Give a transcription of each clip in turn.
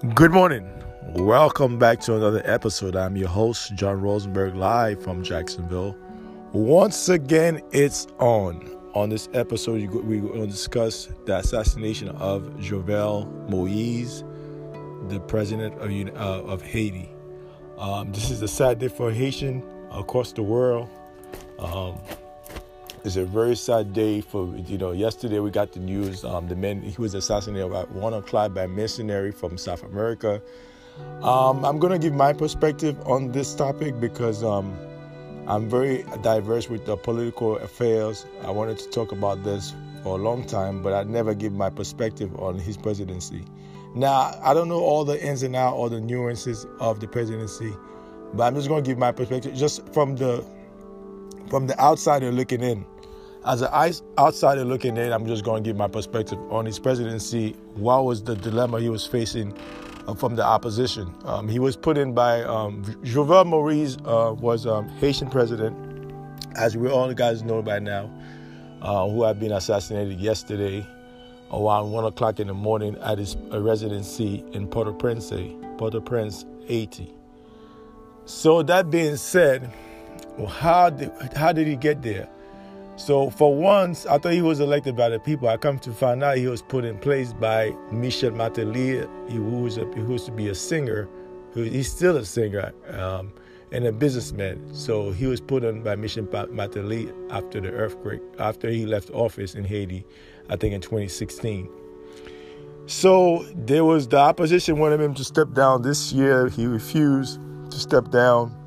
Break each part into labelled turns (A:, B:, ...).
A: Good morning. Welcome back to another episode. I'm your host, John Rosenberg, live from Jacksonville. Once again, it's on. On this episode, we're going to discuss the assassination of Jovenel Moise, the president of, uh, of Haiti. Um, this is a sad day for Haitian across the world. Um, it's a very sad day for you know. Yesterday we got the news. Um, the man he was assassinated at one o'clock by a mercenary from South America. Um, I'm gonna give my perspective on this topic because um, I'm very diverse with the political affairs. I wanted to talk about this for a long time, but I never give my perspective on his presidency. Now I don't know all the ins and outs, all the nuances of the presidency, but I'm just gonna give my perspective just from the from the outsider looking in. As an outsider looking in, I'm just going to give my perspective on his presidency. What was the dilemma he was facing uh, from the opposition? Um, he was put in by um, Jovenel Moise, uh, was um, Haitian president, as we all guys know by now, uh, who had been assassinated yesterday around one o'clock in the morning at his residency in Port-au-Prince, Port-au-Prince, Haiti. So that being said, well, how did how did he get there? So for once, I thought he was elected by the people. I come to find out he was put in place by Michel Martelly, who was a, who used to be a singer. He's still a singer um, and a businessman. So he was put on by Michel Martelly after the earthquake, after he left office in Haiti, I think in 2016. So there was the opposition wanted him to step down this year. He refused to step down.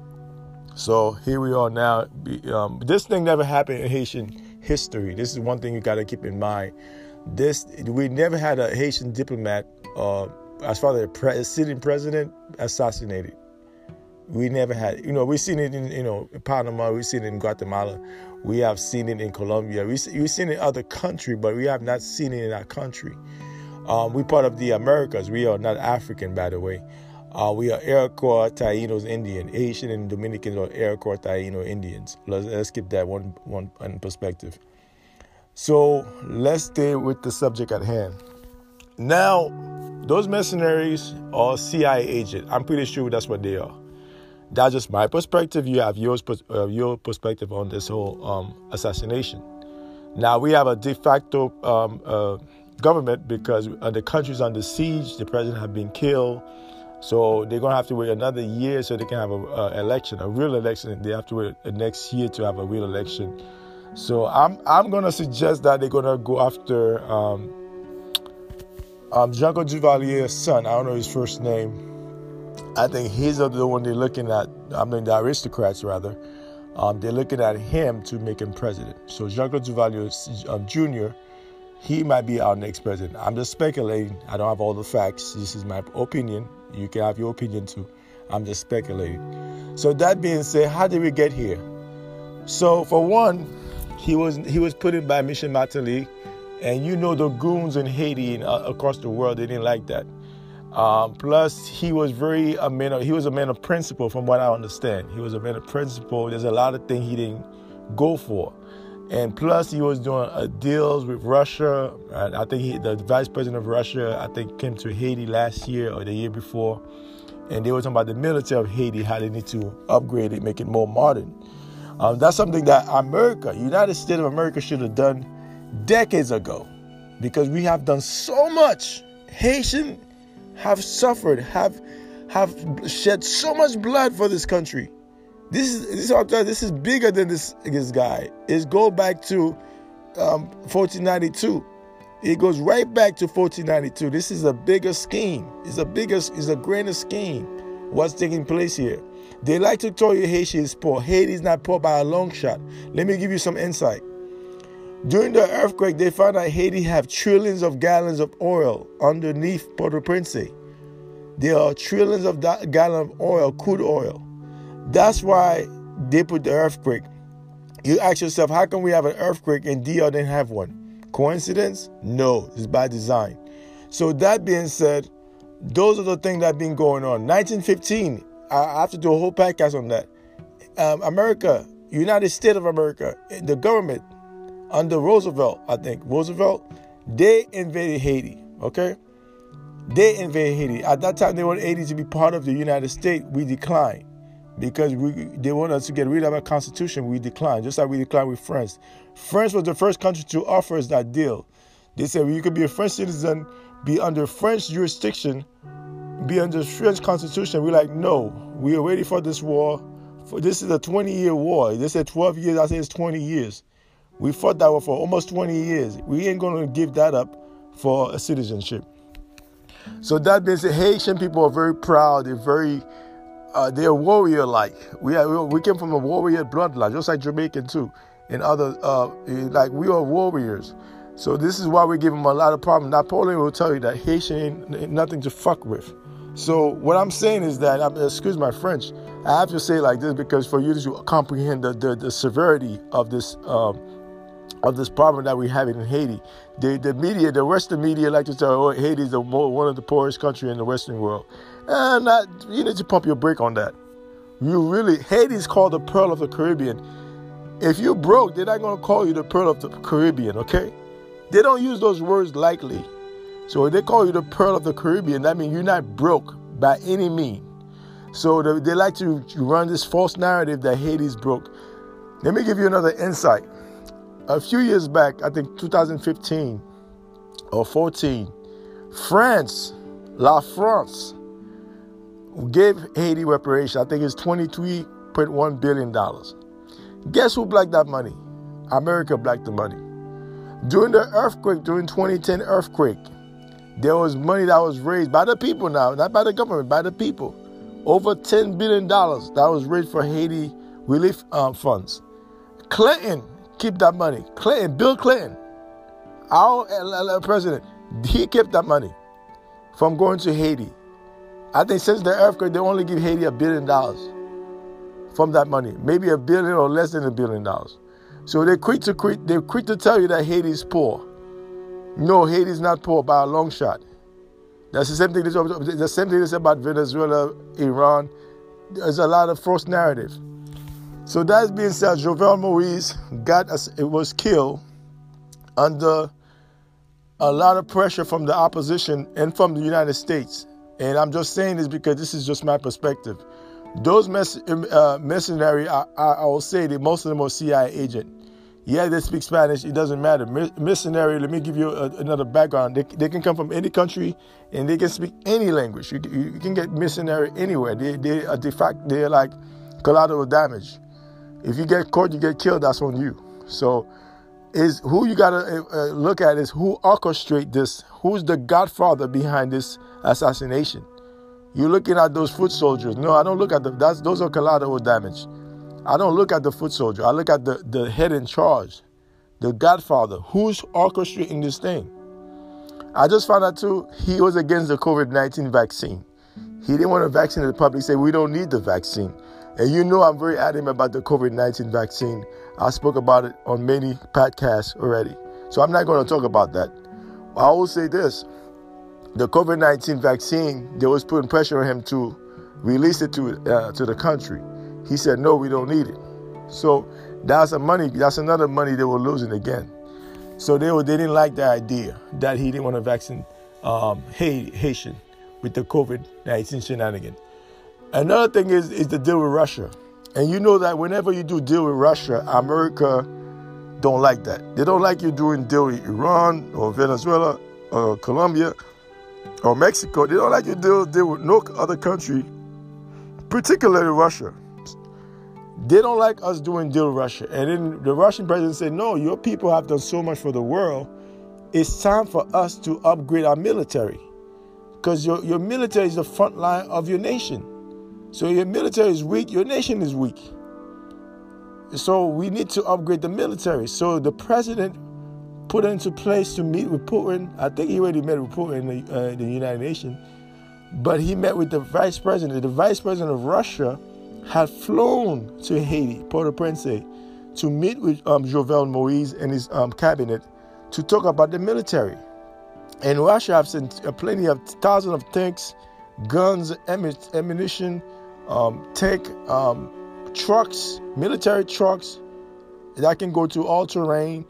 A: So here we are now. Um, this thing never happened in Haitian history. This is one thing you got to keep in mind. This we never had a Haitian diplomat, uh, as far as the pre- sitting president, assassinated. We never had. You know, we've seen it in you know Panama. We've seen it in Guatemala. We have seen it in Colombia. We, we've seen it in other country, but we have not seen it in our country. Um, we're part of the Americas. We are not African, by the way. Uh, we are Iroquois Tainos Indian. Haitian and Dominicans are Iroquois Taino Indians. Let's, let's keep that one, one in perspective. So let's stay with the subject at hand. Now, those mercenaries are CIA agents. I'm pretty sure that's what they are. That's just my perspective. You have yours, uh, your perspective on this whole um, assassination. Now we have a de facto um, uh, government because uh, the country's under siege. The president has been killed. So they're gonna have to wait another year so they can have an election, a real election. They have to wait the next year to have a real election. So I'm I'm gonna suggest that they're gonna go after um, um, Jean-Claude Duvalier's son. I don't know his first name. I think he's the one they're looking at. I mean the aristocrats rather. Um, they're looking at him to make him president. So Jean-Claude Duvalier um, Jr. He might be our next president. I'm just speculating. I don't have all the facts. This is my opinion. You can have your opinion too. I'm just speculating. So that being said, how did we get here? So for one, he was he was put in by Michel Martelly, and you know the goons in Haiti and uh, across the world they didn't like that. Um, plus, he was very a man. Of, he was a man of principle, from what I understand. He was a man of principle. There's a lot of things he didn't go for, and plus, he was doing uh, deals with Russia. I think he, the vice president of Russia, I think, came to Haiti last year or the year before, and they were talking about the military of Haiti, how they need to upgrade it, make it more modern. Um, that's something that America, United States of America, should have done decades ago, because we have done so much. Haitian have suffered, have have shed so much blood for this country. This is this is this is bigger than this this guy. It go back to um, 1492. It goes right back to 1492. This is a bigger scheme. It's a bigger, it's a grander scheme. What's taking place here? They like to tell you Haiti is poor. Haiti is not poor by a long shot. Let me give you some insight. During the earthquake, they found that Haiti have trillions of gallons of oil underneath Port-au-Prince. There are trillions of gallons of oil, crude oil. That's why they put the earthquake. You ask yourself, how can we have an earthquake and DR didn't have one? Coincidence? No, it's by design. So that being said, those are the things that have been going on. 1915, I have to do a whole podcast on that. Um, America, United States of America, the government under Roosevelt, I think Roosevelt, they invaded Haiti. Okay, They invaded Haiti. At that time, they wanted Haiti to be part of the United States. We declined because we, they wanted us to get rid of our constitution. We declined, just like we declined with France. France was the first country to offer us that deal. They said well, you could be a French citizen, be under French jurisdiction, be under French constitution. We're like, no, we are ready for this war. For this is a 20 year war. They said 12 years. I say it's 20 years. We fought that war for almost 20 years. We ain't to give that up for a citizenship. So that means the Haitian people are very proud. They're very, uh, they're warrior like. We, are, we came from a warrior bloodline, just like Jamaican too, and other, uh, like we are warriors. So this is why we give them a lot of problems. Napoleon will tell you that Haitian ain't nothing to fuck with. So what I'm saying is that, excuse my French, I have to say like this because for you to comprehend the, the, the severity of this um, of this problem that we have in Haiti, the, the media, the Western media like to say, oh, Haiti is the one of the poorest country in the Western world. Ah, and that, you need to pump your brake on that. You really, is called the pearl of the Caribbean. If you broke, they're not going to call you the pearl of the Caribbean, okay? They don't use those words lightly. So if they call you the pearl of the Caribbean, that means you're not broke by any means. So they, they like to run this false narrative that Haiti's broke. Let me give you another insight. A few years back, I think 2015 or 14, France, La France, gave Haiti reparation. I think it's $23.1 billion. Guess who blacked that money? America blacked the money. During the earthquake, during 2010 earthquake, there was money that was raised by the people now, not by the government, by the people. Over $10 billion that was raised for Haiti relief um, funds. Clinton kept that money. Clinton, Bill Clinton, our uh, president, he kept that money from going to Haiti. I think since the earthquake, they only give Haiti a billion dollars from that money, maybe a billion or less than a billion dollars. So they quick to quick, they quick to tell you that Haiti is poor. No, Haiti is not poor by a long shot. That's the same thing. The same thing they say about Venezuela, Iran. There's a lot of false narrative. So that being said, Jovenel Moise got it was killed under a lot of pressure from the opposition and from the United States. And I'm just saying this because this is just my perspective. Those mess, uh, mercenary, I, I, I will say that most of them are CIA agent. Yeah, they speak Spanish. It doesn't matter. Missionary. Let me give you a, another background. They, they can come from any country and they can speak any language. You, you can get missionary anywhere. They they are de facto they're like collateral damage. If you get caught, you get killed. That's on you. So, is who you gotta uh, uh, look at is who orchestrate this. Who's the godfather behind this assassination? You're looking at those foot soldiers. No, I don't look at them. That's those are collateral damage. I don't look at the foot soldier. I look at the, the head in charge, the godfather, who's orchestrating this thing. I just found out too, he was against the COVID 19 vaccine. He didn't want to vaccinate the public, said, We don't need the vaccine. And you know, I'm very adamant about the COVID 19 vaccine. I spoke about it on many podcasts already. So I'm not going to talk about that. I will say this the COVID 19 vaccine, they was putting pressure on him to release it to, uh, to the country. He said, No, we don't need it. So that's a money, that's another money they were losing again. So they were they didn't like the idea that he didn't want to vaccinate um, Haitian with the COVID-19 shenanigan. Another thing is is the deal with Russia. And you know that whenever you do deal with Russia, America don't like that. They don't like you doing deal with Iran or Venezuela or Colombia or Mexico. They don't like you deal, deal with no other country, particularly Russia. They don't like us doing deal with Russia. And then the Russian president said, No, your people have done so much for the world. It's time for us to upgrade our military. Because your, your military is the front line of your nation. So your military is weak, your nation is weak. So we need to upgrade the military. So the president put into place to meet with Putin. I think he already met with Putin in the, uh, the United Nations. But he met with the vice president. The vice president of Russia had flown to Haiti, Port-au-Prince, to meet with um, Jovenel Moise and his um, cabinet to talk about the military. And Russia have sent uh, plenty of thousands of tanks, guns, ammunition, um, tank um, trucks, military trucks that can go to all terrain.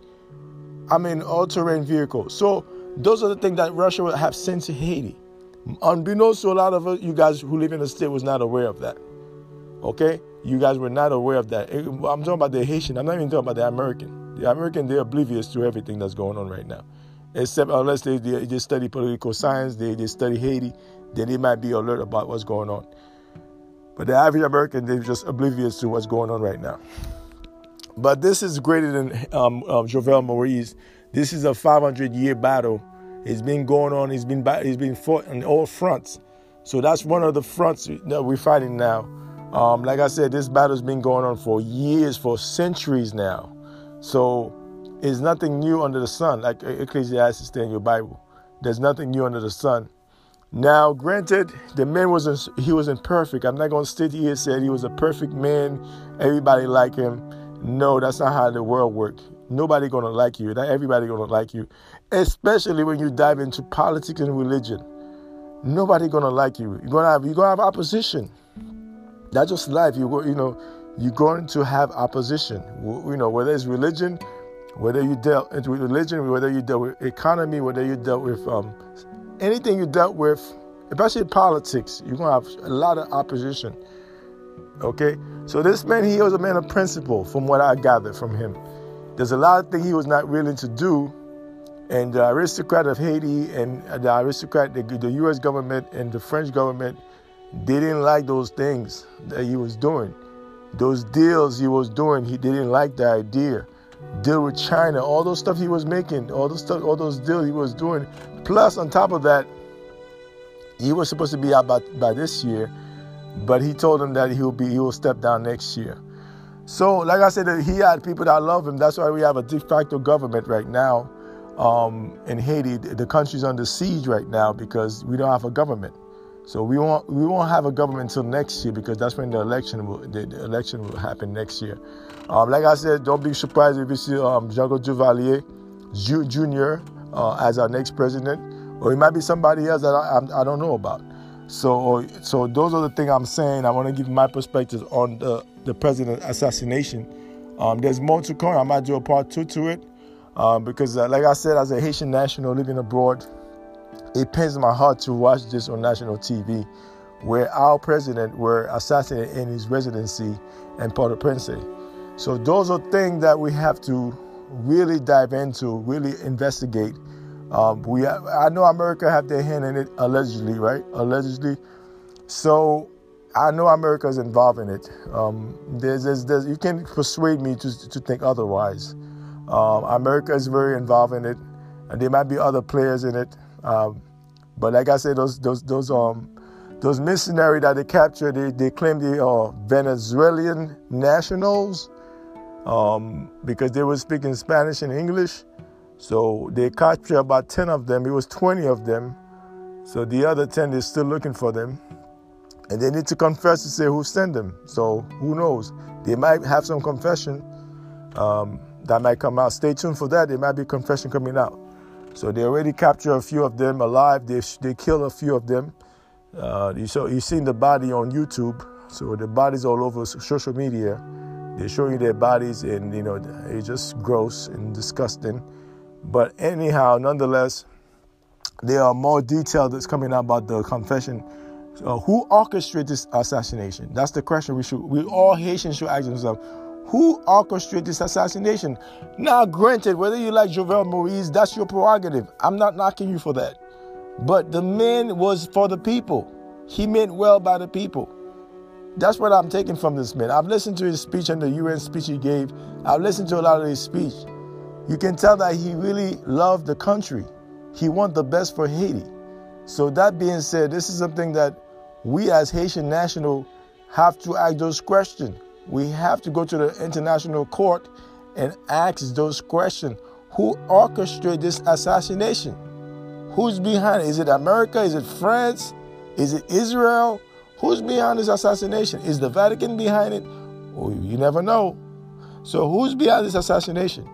A: I mean, all terrain vehicles. So those are the things that Russia will have sent to Haiti. Unbeknownst to a lot of you guys who live in the state was not aware of that. Okay? You guys were not aware of that. I'm talking about the Haitian. I'm not even talking about the American. The American, they're oblivious to everything that's going on right now. Except unless they, they just study political science, they, they study Haiti, then they might be alert about what's going on. But the average American, they're just oblivious to what's going on right now. But this is greater than um, um, Jovenel Moise. This is a 500 year battle. It's been going on. It's been it's been fought on all fronts. So that's one of the fronts that we're fighting now. Um, like I said, this battle's been going on for years, for centuries now. So it's nothing new under the sun, like Ecclesiastes in your Bible. There's nothing new under the sun. Now, granted, the man wasn't he wasn't perfect. I'm not going to sit here and say he was a perfect man. Everybody like him. No, that's not how the world works. Nobody gonna like you. Not everybody gonna like you, especially when you dive into politics and religion. Nobody gonna like you. You're gonna have you're gonna have opposition. That's just life. You you know you're going to have opposition. You know whether it's religion, whether you dealt with religion, whether you dealt with economy, whether you dealt with um, anything you dealt with, especially politics, you're going to have a lot of opposition. Okay? So this man, he was a man of principle, from what I gathered from him. There's a lot of things he was not willing to do. And the aristocrat of Haiti and the aristocrat, the, the U.S. government and the French government, they didn't like those things that he was doing. Those deals he was doing, he didn't like the idea. Deal with China, all those stuff he was making, all those stuff, all those deals he was doing, Plus, on top of that, he was supposed to be out by, by this year, but he told him that he'll be he will step down next year. So, like I said, he had people that love him. That's why we have a de facto government right now um, in Haiti. The country's under siege right now because we don't have a government. So we won't we won't have a government until next year because that's when the election will the, the election will happen next year. Um, like I said, don't be surprised if you see um, Duvalier Jr uh, as our next president, or it might be somebody else that I, I, I don't know about. So, so those are the things I'm saying. I want to give my perspectives on the, the president assassination. Um, there's more to come. I might do a part two to it um, because, uh, like I said, as a Haitian national living abroad, it pains my heart to watch this on national TV, where our president were assassinated in his residency in Port-au-Prince. So those are things that we have to really dive into, really investigate. Um, we, I know America have their hand in it allegedly, right? Allegedly. So I know America is involved in it. Um, there's, there's, there's, you can persuade me to, to think otherwise. Um, America is very involved in it, and there might be other players in it. Um, but like I said, those those those um those missionaries that they captured, they, they claim they are Venezuelan nationals um, because they were speaking Spanish and English. So they captured about 10 of them. It was 20 of them. So the other 10, they're still looking for them. And they need to confess to say who sent them. So who knows? They might have some confession um, that might come out. Stay tuned for that. There might be confession coming out. So they already captured a few of them alive. They, they killed a few of them. Uh, you saw, you've seen the body on YouTube. So the body's all over social media. They show you their bodies, and you know it's just gross and disgusting. But anyhow, nonetheless, there are more details that's coming out about the confession. So who orchestrated this assassination? That's the question we should. We all Haitians should ask ourselves. Who orchestrated this assassination? Now, granted, whether you like Jovenel Moise, that's your prerogative. I'm not knocking you for that. But the man was for the people. He meant well by the people. That's what I'm taking from this man. I've listened to his speech and the UN speech he gave. I've listened to a lot of his speech. You can tell that he really loved the country. He wanted the best for Haiti. So that being said, this is something that we as Haitian national have to ask those questions. We have to go to the international court and ask those questions. Who orchestrated this assassination? Who's behind it? Is it America? Is it France? Is it Israel? Who's behind this assassination? Is the Vatican behind it? Oh, well, you never know. So who's behind this assassination?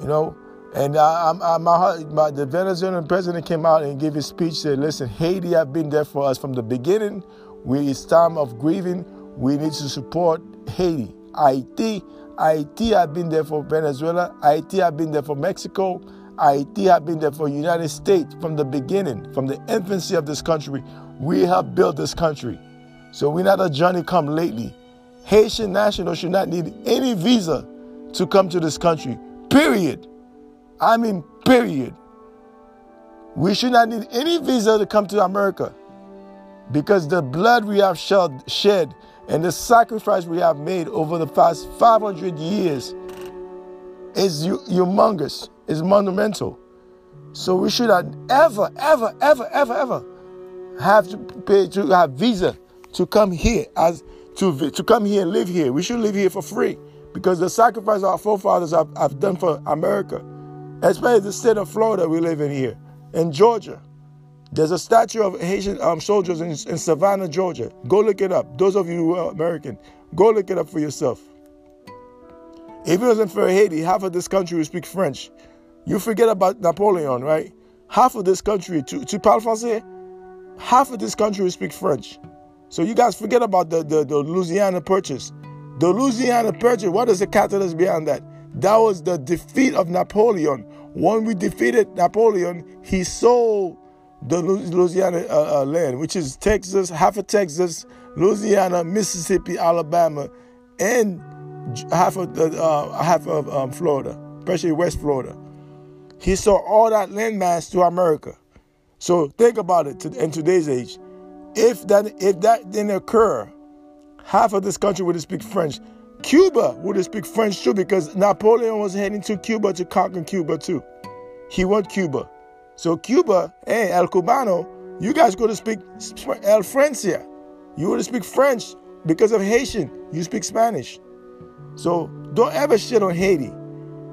A: You know, and I, I, my, my, the Venezuelan president came out and gave his speech. Said, "Listen, Haiti have been there for us from the beginning. We, it's time of grieving. We need to support Haiti. Haiti, have been there for Venezuela. Haiti have been there for Mexico. Haiti have been there for United States from the beginning, from the infancy of this country. We have built this country. So we're not a Johnny come lately. Haitian nationals should not need any visa to come to this country. Period. I mean, period. We should not need any visa to come to America because the blood we have shed and the sacrifice we have made over the past 500 years is humongous, is monumental. So we should not ever, ever, ever, ever, ever have to pay to have visa to come here as to, to come here and live here. We should live here for free because the sacrifice our forefathers have, have done for America, especially the state of Florida we live in here, in Georgia. There's a statue of Haitian um, soldiers in, in Savannah, Georgia. Go look it up. Those of you who are American, go look it up for yourself. If it wasn't for Haiti, half of this country would speak French. You forget about Napoleon, right? Half of this country, tu, tu parles français? Half of this country would speak French. So you guys forget about the, the, the Louisiana Purchase. The Louisiana Purchase, what is the catalyst behind that? That was the defeat of Napoleon. When we defeated Napoleon, he sold the Louisiana uh, uh, land, which is Texas, half of Texas, Louisiana, Mississippi, Alabama, and half of uh, half of um, Florida, especially West Florida. He sold all that landmass to America. So think about it in today's age. If that if that didn't occur, half of this country would speak French. Cuba would speak French too because Napoleon was heading to Cuba to conquer Cuba too. He went Cuba. So Cuba, hey, El Cubano, you guys go to speak El Francia. You to speak French because of Haitian. You speak Spanish. So don't ever shit on Haiti.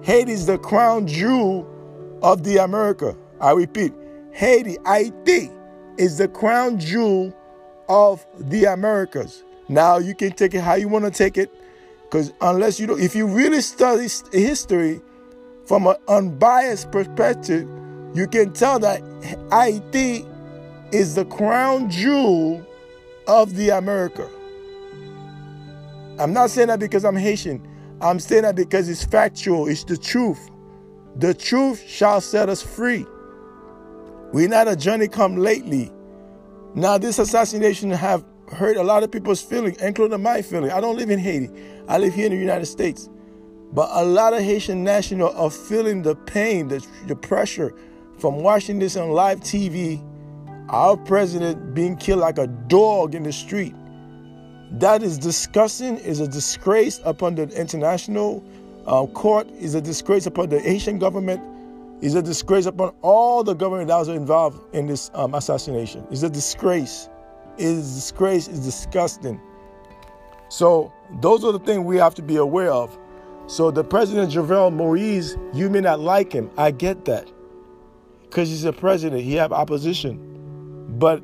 A: Haiti is the crown jewel of the America. I repeat, Haiti, Haiti is the crown jewel of the Americas. Now you can take it how you want to take it, because unless you don't, if you really study history from an unbiased perspective, you can tell that Haiti is the crown jewel of the America. I'm not saying that because I'm Haitian. I'm saying that because it's factual, it's the truth. The truth shall set us free. We're not a journey come lately. Now, this assassination have hurt a lot of people's feelings, including my feeling. I don't live in Haiti. I live here in the United States. But a lot of Haitian nationals are feeling the pain, the, the pressure, from watching this on live TV, our president being killed like a dog in the street. That is disgusting, is a disgrace upon the international uh, court, is a disgrace upon the Haitian government, is a disgrace upon all the government that was involved in this um, assassination. It's a disgrace. It is disgrace, it's disgusting. So those are the things we have to be aware of. So the president Jovenel Moise, you may not like him. I get that because he's a president, he have opposition. But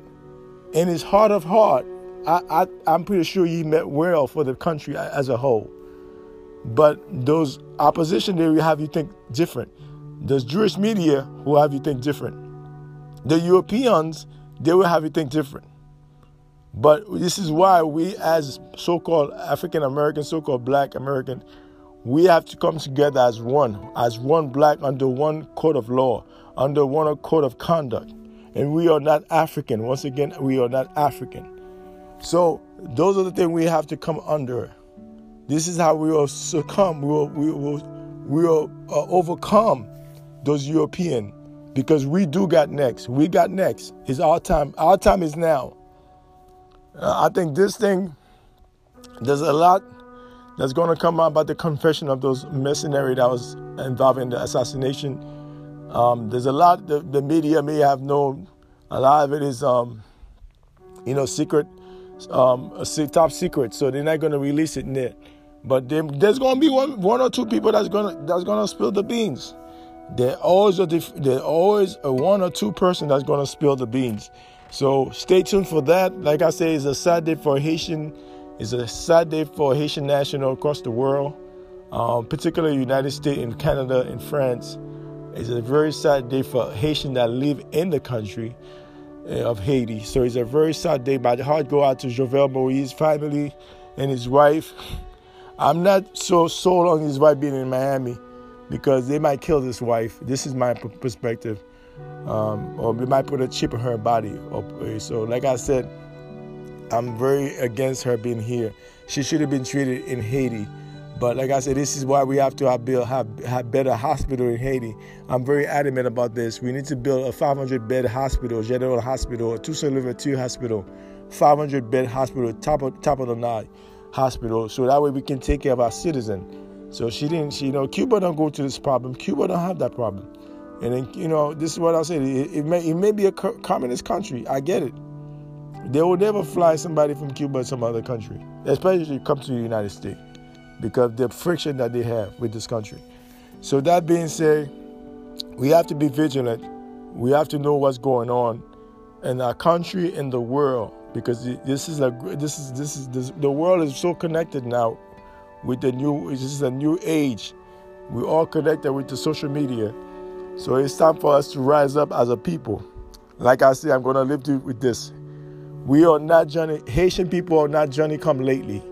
A: in his heart of heart, I, I, I'm pretty sure he meant well for the country as a whole. But those opposition, they will have you think different. Those Jewish media will have you think different. The Europeans, they will have you think different. But this is why we, as so called African American, so called black American, we have to come together as one, as one black under one code of law, under one code of conduct. And we are not African. Once again, we are not African. So those are the things we have to come under. This is how we will succumb. We will, we will, we will uh, overcome those European because we do got next. We got next. It's our time. Our time is now. Uh, I think this thing, there's a lot that's going to come out about the confession of those mercenary that was involved in the assassination um, there's a lot the, the media may have known. A lot of it is, um, you know, secret, um, top secret. So they're not going to release it there. But there's going to be one, one or two people that's going to that's going to spill the beans. There always a there always a one or two person that's going to spill the beans. So stay tuned for that. Like I say, it's a sad day for Haitian. It's a sad day for Haitian national across the world, um, particularly United States and Canada and France. It's a very sad day for Haitian that live in the country eh, of Haiti. So it's a very sad day. My heart go out to Jovenel Moise family and his wife. I'm not so sold on his wife being in Miami, because they might kill this wife. This is my perspective. Um, or they might put a chip in her body. So, like I said, I'm very against her being here. She should have been treated in Haiti. But like I said, this is why we have to build, have, have better hospital in Haiti. I'm very adamant about this. We need to build a 500 bed hospital, general hospital, Toussaint Louverture hospital, 500 bed hospital, top of, top of the night hospital, so that way we can take care of our citizen. So she didn't, she, you know, Cuba don't go to this problem. Cuba don't have that problem. And then, you know, this is what I said. It, it, may, it may be a communist country. I get it. They will never fly somebody from Cuba to some other country, especially if you come to the United States, because the friction that they have with this country. So that being said, we have to be vigilant. We have to know what's going on in our country and the world, because this is a this is this is this, the world is so connected now with the new. This is a new age. We're all connected with the social media, so it's time for us to rise up as a people. Like I said, I'm going to live with this. We are not Johnny, Haitian people are not Johnny come lately.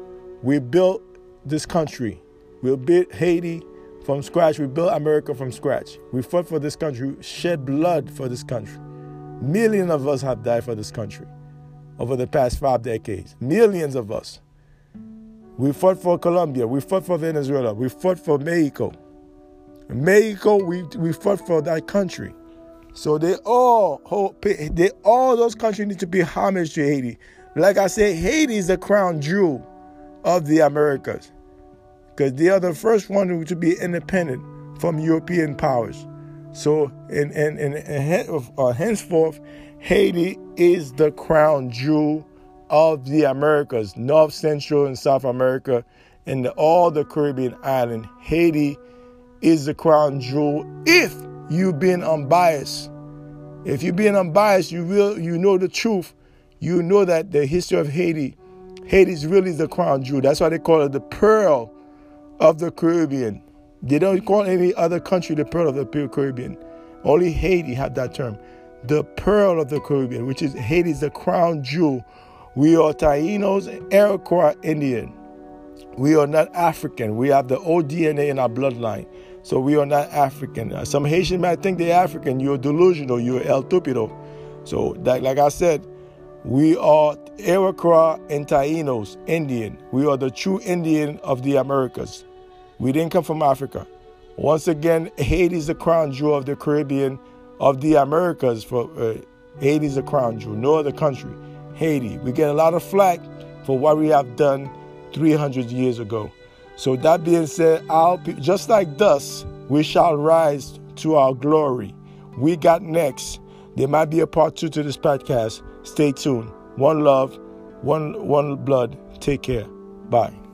A: We built this country. We built Haiti from scratch. We built America from scratch. We fought for this country, shed blood for this country. Millions of us have died for this country over the past five decades. Millions of us. We fought for Colombia. We fought for Venezuela. We fought for Mexico. Mexico, we, we fought for that country. So they all they all those countries need to pay homage to Haiti. Like I said, Haiti is the crown jewel of the Americas. Because they are the first one to be independent from European powers. So in, in, in uh, henceforth, Haiti is the crown jewel of the Americas, North, Central, and South America, and all the Caribbean island. Haiti is the crown jewel if you've been unbiased. If you're being unbiased, you will you know the truth. You know that the history of Haiti, Haiti is really the crown jewel. That's why they call it the pearl of the Caribbean. They don't call any other country the pearl of the Caribbean. Only Haiti had that term. The pearl of the Caribbean, which is Haiti is the crown jewel. We are Tainos and Iroquois Indian. We are not African. We have the old DNA in our bloodline. So we are not African. Uh, some Haitian might think they're African. You're delusional. You're El Tupido. So, that, like I said, we are Iroquois and Tainos, Indian. We are the true Indian of the Americas. We didn't come from Africa. Once again, Haiti is the crown jewel of the Caribbean, of the Americas. For uh, Haiti is the crown jewel. No other country. Haiti. We get a lot of flack for what we have done 300 years ago. So that being said, our, just like dust, we shall rise to our glory. We got next. There might be a part two to this podcast. Stay tuned. One love, one one blood. Take care. Bye.